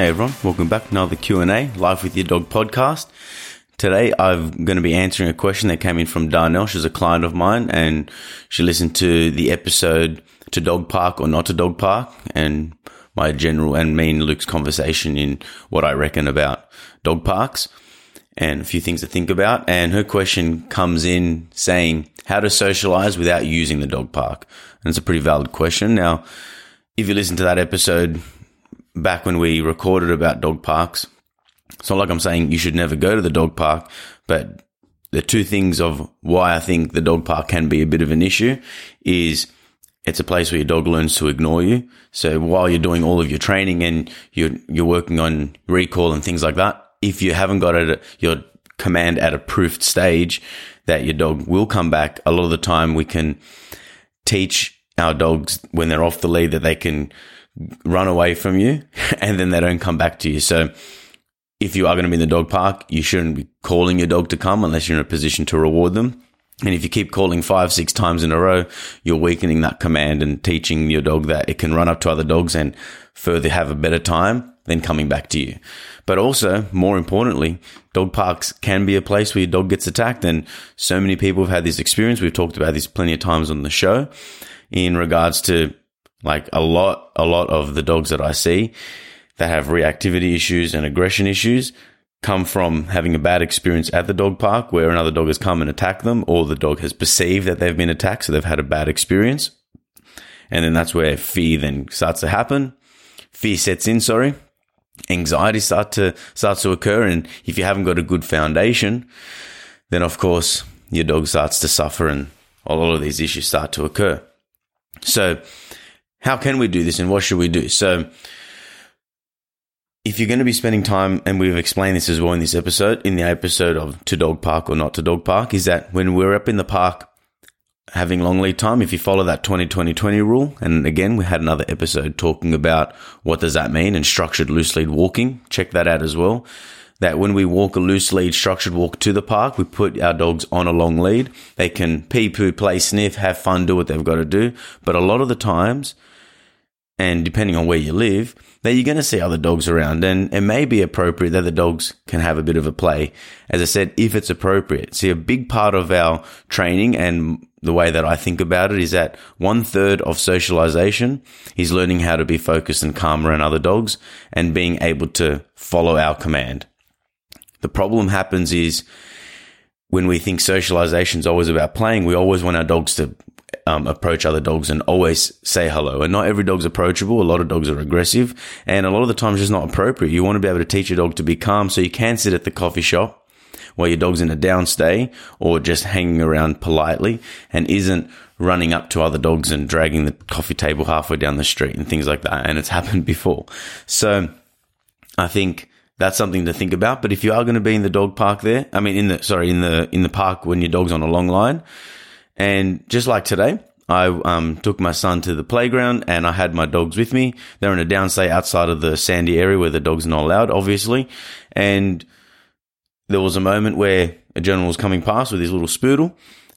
Hey everyone, welcome back. To another Q&A, Life with Your Dog podcast. Today I'm going to be answering a question that came in from Darnell. She's a client of mine and she listened to the episode to dog park or not to dog park and my general and me and Luke's conversation in what I reckon about dog parks and a few things to think about. And her question comes in saying how to socialize without using the dog park. And it's a pretty valid question. Now, if you listen to that episode, back when we recorded about dog parks. It's not like I'm saying you should never go to the dog park, but the two things of why I think the dog park can be a bit of an issue is it's a place where your dog learns to ignore you. So while you're doing all of your training and you're, you're working on recall and things like that, if you haven't got it, your command at a proofed stage that your dog will come back, a lot of the time we can teach our dogs when they're off the lead that they can run away from you and then they don't come back to you. So if you are going to be in the dog park, you shouldn't be calling your dog to come unless you're in a position to reward them. And if you keep calling five, six times in a row, you're weakening that command and teaching your dog that it can run up to other dogs and further have a better time than coming back to you. But also, more importantly, dog parks can be a place where your dog gets attacked. And so many people have had this experience. We've talked about this plenty of times on the show in regards to like a lot, a lot of the dogs that I see that have reactivity issues and aggression issues come from having a bad experience at the dog park where another dog has come and attacked them or the dog has perceived that they've been attacked. So they've had a bad experience. And then that's where fear then starts to happen. Fear sets in, sorry. Anxiety start to, starts to occur. And if you haven't got a good foundation, then of course your dog starts to suffer and a lot of these issues start to occur. So how can we do this and what should we do? So, if you're going to be spending time, and we've explained this as well in this episode, in the episode of to dog park or not to dog park, is that when we're up in the park having long lead time, if you follow that 20 20 20 rule, and again, we had another episode talking about what does that mean and structured loose lead walking. Check that out as well. That when we walk a loose lead structured walk to the park, we put our dogs on a long lead. They can pee poo, play, sniff, have fun, do what they've got to do. But a lot of the times, and depending on where you live, that you're going to see other dogs around and it may be appropriate that the dogs can have a bit of a play. As I said, if it's appropriate. See, a big part of our training and the way that I think about it is that one third of socialization is learning how to be focused and calm around other dogs and being able to follow our command. The problem happens is when we think socialization is always about playing, we always want our dogs to um, approach other dogs and always say hello. And not every dog's approachable. A lot of dogs are aggressive, and a lot of the times it's not appropriate. You want to be able to teach your dog to be calm, so you can sit at the coffee shop while your dog's in a downstay or just hanging around politely and isn't running up to other dogs and dragging the coffee table halfway down the street and things like that. And it's happened before. So I think that's something to think about. But if you are going to be in the dog park there, I mean, in the, sorry, in the, in the park when your dog's on a long line, and just like today, I um, took my son to the playground and I had my dogs with me. They're in a downstay outside of the sandy area where the dogs are not allowed, obviously. And there was a moment where a gentleman was coming past with his little spoodle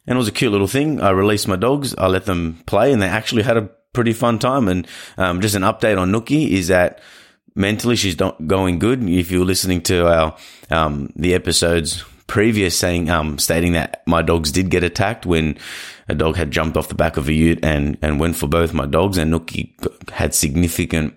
and it was a cute little thing. I released my dogs. I let them play and they actually had a pretty fun time. And um, just an update on Nookie is that mentally she's going good. If you're listening to our um, the episodes previous saying, um, stating that my dogs did get attacked when a dog had jumped off the back of a ute and, and went for both my dogs and Nookie had significant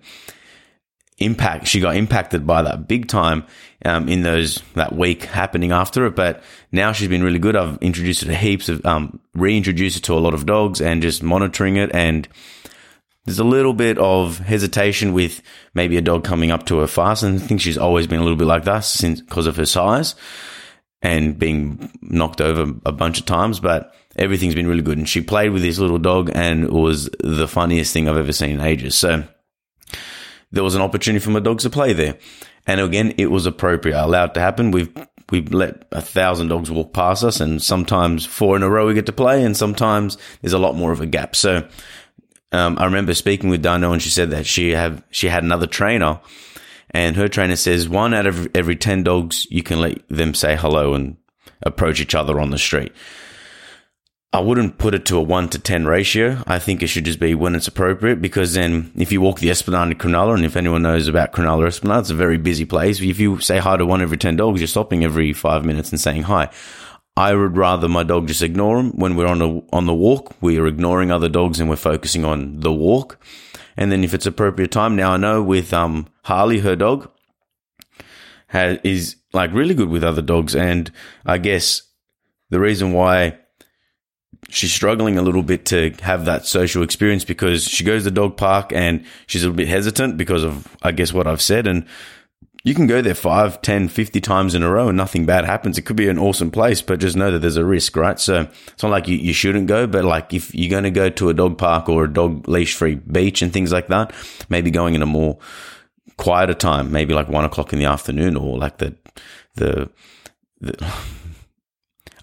impact. She got impacted by that big time, um, in those, that week happening after it. But now she's been really good. I've introduced her to heaps of, um, reintroduced her to a lot of dogs and just monitoring it and, there's a little bit of hesitation with maybe a dog coming up to her fast, and I think she's always been a little bit like that since because of her size and being knocked over a bunch of times, but everything's been really good. And she played with this little dog and it was the funniest thing I've ever seen in ages. So there was an opportunity for my dogs to play there. And again, it was appropriate, I allowed it to happen. We've we let a thousand dogs walk past us, and sometimes four in a row we get to play, and sometimes there's a lot more of a gap. So um, I remember speaking with Dano, and she said that she have she had another trainer, and her trainer says one out of every ten dogs you can let them say hello and approach each other on the street. I wouldn't put it to a 1 to 10 ratio. I think it should just be when it's appropriate because then if you walk the Esplanade in Cronulla, and if anyone knows about Cronulla Esplanade, it's a very busy place. If you say hi to one every 10 dogs, you're stopping every five minutes and saying hi. I would rather my dog just ignore them when we're on the, on the walk. We are ignoring other dogs and we're focusing on the walk. And then if it's appropriate time, now I know with, um, Harley, her dog, has, is like really good with other dogs. And I guess the reason why she's struggling a little bit to have that social experience because she goes to the dog park and she's a little bit hesitant because of, I guess, what I've said. And you can go there 5, 10, 50 times in a row and nothing bad happens. It could be an awesome place, but just know that there's a risk, right? So it's not like you, you shouldn't go, but like if you're going to go to a dog park or a dog leash free beach and things like that, maybe going in a more quieter time, maybe like one o'clock in the afternoon or like the, the, the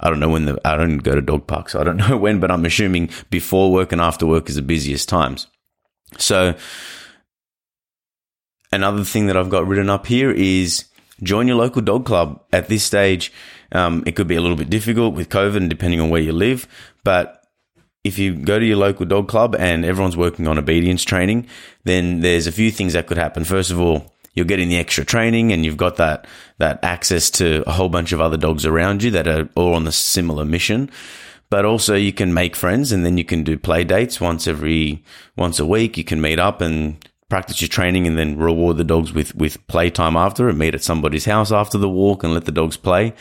I don't know when the, I don't go to dog parks. So I don't know when, but I'm assuming before work and after work is the busiest times. So another thing that I've got written up here is join your local dog club. At this stage, um, it could be a little bit difficult with COVID and depending on where you live, but if you go to your local dog club and everyone's working on obedience training, then there's a few things that could happen. First of all, you're getting the extra training and you've got that, that access to a whole bunch of other dogs around you that are all on the similar mission. But also you can make friends and then you can do play dates once every, once a week. You can meet up and practice your training and then reward the dogs with, with playtime after and meet at somebody's house after the walk and let the dogs play.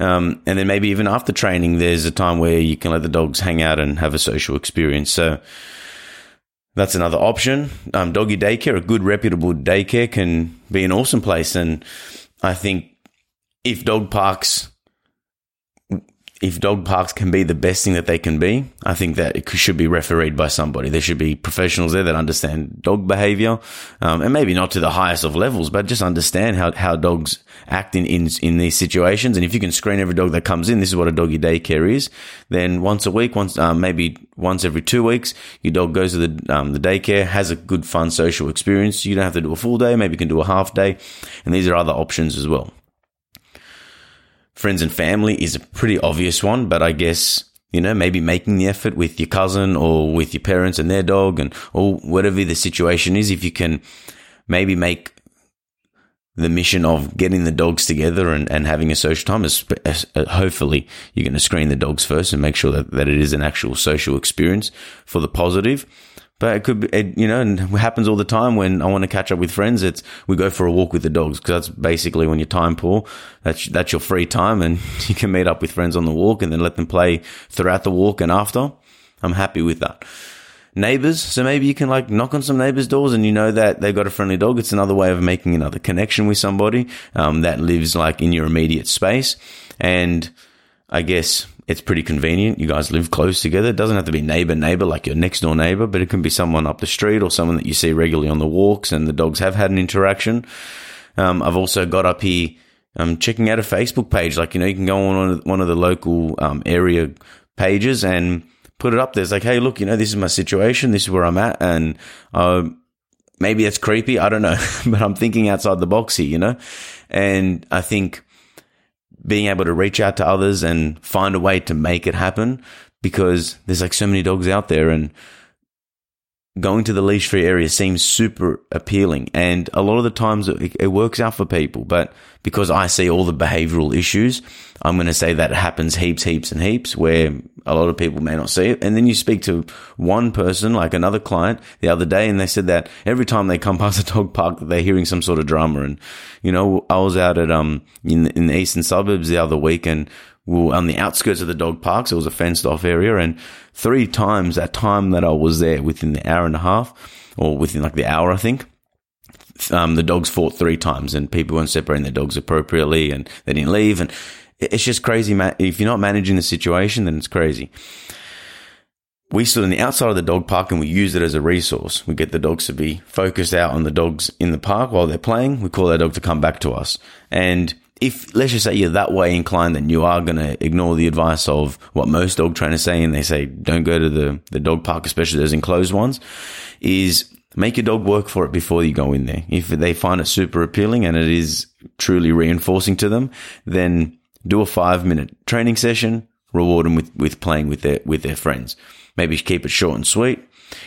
Um, and then maybe even after training, there's a time where you can let the dogs hang out and have a social experience. So, that's another option. Um, doggy daycare, a good reputable daycare can be an awesome place. And I think if dog parks if dog parks can be the best thing that they can be, I think that it should be refereed by somebody. There should be professionals there that understand dog behavior, um, and maybe not to the highest of levels, but just understand how, how dogs act in, in, in these situations. And if you can screen every dog that comes in, this is what a doggy daycare is. Then once a week, once, um, maybe once every two weeks, your dog goes to the, um, the daycare, has a good, fun social experience. You don't have to do a full day. Maybe you can do a half day. And these are other options as well friends and family is a pretty obvious one, but I guess, you know, maybe making the effort with your cousin or with your parents and their dog and, or whatever the situation is, if you can maybe make the mission of getting the dogs together and, and having a social time is uh, hopefully you're going to screen the dogs first and make sure that, that it is an actual social experience for the positive. But it could be, it, you know, and happens all the time when I want to catch up with friends. It's, we go for a walk with the dogs because that's basically when you're time poor. That's, that's your free time and you can meet up with friends on the walk and then let them play throughout the walk and after. I'm happy with that. Neighbors. So maybe you can like knock on some neighbors' doors and you know that they've got a friendly dog. It's another way of making another connection with somebody, um, that lives like in your immediate space. And I guess it's pretty convenient. You guys live close together. It doesn't have to be neighbor, neighbor, like your next door neighbor, but it can be someone up the street or someone that you see regularly on the walks and the dogs have had an interaction. Um, I've also got up here, um, checking out a Facebook page. Like, you know, you can go on one of the local, um, area pages and put it up there. It's like, Hey, look, you know, this is my situation. This is where I'm at. And, uh, maybe it's creepy. I don't know, but I'm thinking outside the box here, you know, and I think, being able to reach out to others and find a way to make it happen because there's like so many dogs out there and going to the leash free area seems super appealing. And a lot of the times it, it, works out for people. But because I see all the behavioral issues, I'm going to say that happens heaps, heaps and heaps where a lot of people may not see it. And then you speak to one person, like another client the other day, and they said that every time they come past a dog park, they're hearing some sort of drama. And, you know, I was out at, um, in, in the eastern suburbs the other week and were on the outskirts of the dog parks. It was a fenced off area. And three times that time that I was there within the hour and a half or within like the hour, I think, um, the dogs fought three times and people weren't separating their dogs appropriately and they didn't leave. And it's just crazy. If you're not managing the situation, then it's crazy. We stood on the outside of the dog park and we use it as a resource. We get the dogs to be focused out on the dogs in the park while they're playing. We call that dog to come back to us. And if let's just say you're that way inclined, then you are going to ignore the advice of what most dog trainers say, and they say don't go to the the dog park, especially those enclosed ones. Is make your dog work for it before you go in there. If they find it super appealing and it is truly reinforcing to them, then do a five minute training session, reward them with, with playing with their, with their friends. Maybe keep it short and sweet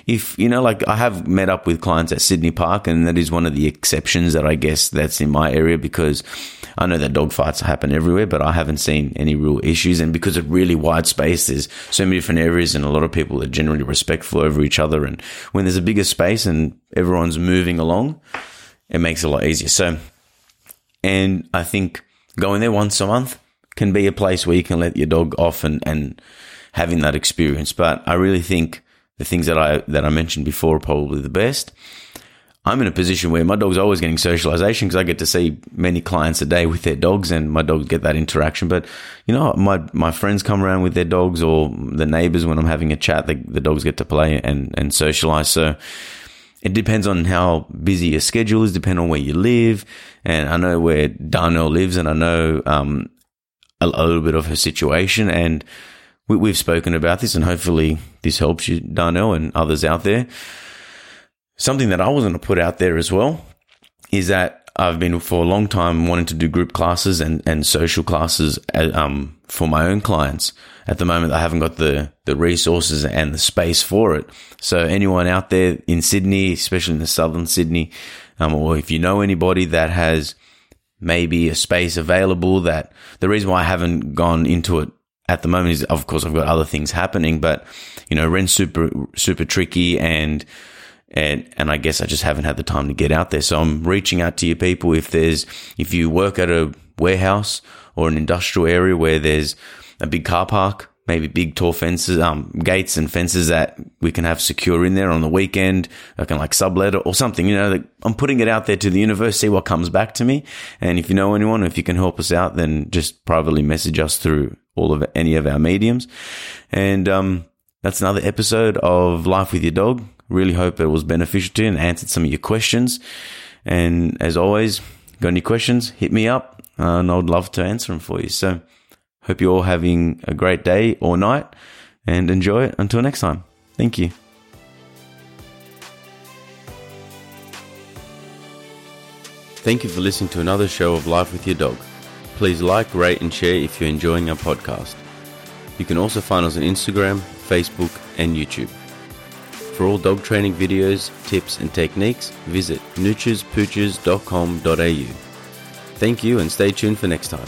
if you know, like I have met up with clients at Sydney Park, and that is one of the exceptions that I guess that's in my area because I know that dog fights happen everywhere, but I haven't seen any real issues. And because of really wide space, there's so many different areas, and a lot of people are generally respectful over each other. And when there's a bigger space and everyone's moving along, it makes it a lot easier. So, and I think going there once a month can be a place where you can let your dog off and, and having that experience. But I really think the things that I that I mentioned before are probably the best. I'm in a position where my dog's always getting socialization because I get to see many clients a day with their dogs and my dogs get that interaction. But, you know, my, my friends come around with their dogs or the neighbors when I'm having a chat, the, the dogs get to play and, and socialize. So it depends on how busy your schedule is, depend on where you live. And I know where Darnell lives and I know, um, a, a little bit of her situation and, we, have spoken about this, and hopefully this helps you, Darnell, and others out there. Something that I was going to put out there as well is that I've been for a long time wanting to do group classes and, and social classes uh, um, for my own clients. At the moment, I haven't got the, the resources and the space for it. So anyone out there in Sydney, especially in the southern Sydney, um, or if you know anybody that has maybe a space available that the reason why I haven't gone into it at the moment is, of course, I've got other things happening, but you know, rent's super, super tricky and, and, and I guess I just haven't had the time to get out there. So I'm reaching out to you people. If there's, if you work at a warehouse or an industrial area where there's a big car park, maybe big tall fences, um, gates and fences that we can have secure in there on the weekend. I can like sublet it or something, you know, like I'm putting it out there to the universe, see what comes back to me. And if you know anyone, if you can help us out, then just privately message us through all of any of our mediums. And um, that's another episode of Life with Your Dog. Really hope it was beneficial to you and answered some of your questions. And as always, got any questions, hit me up and I'd love to answer them for you. So hope you're all having a great day or night and enjoy it. Until next time. Thank you. Thank you for listening to another show of Life with Your Dog. Please like, rate, and share if you're enjoying our podcast. You can also find us on Instagram, Facebook, and YouTube. For all dog training videos, tips, and techniques, visit noochespooches.com.au. Thank you and stay tuned for next time.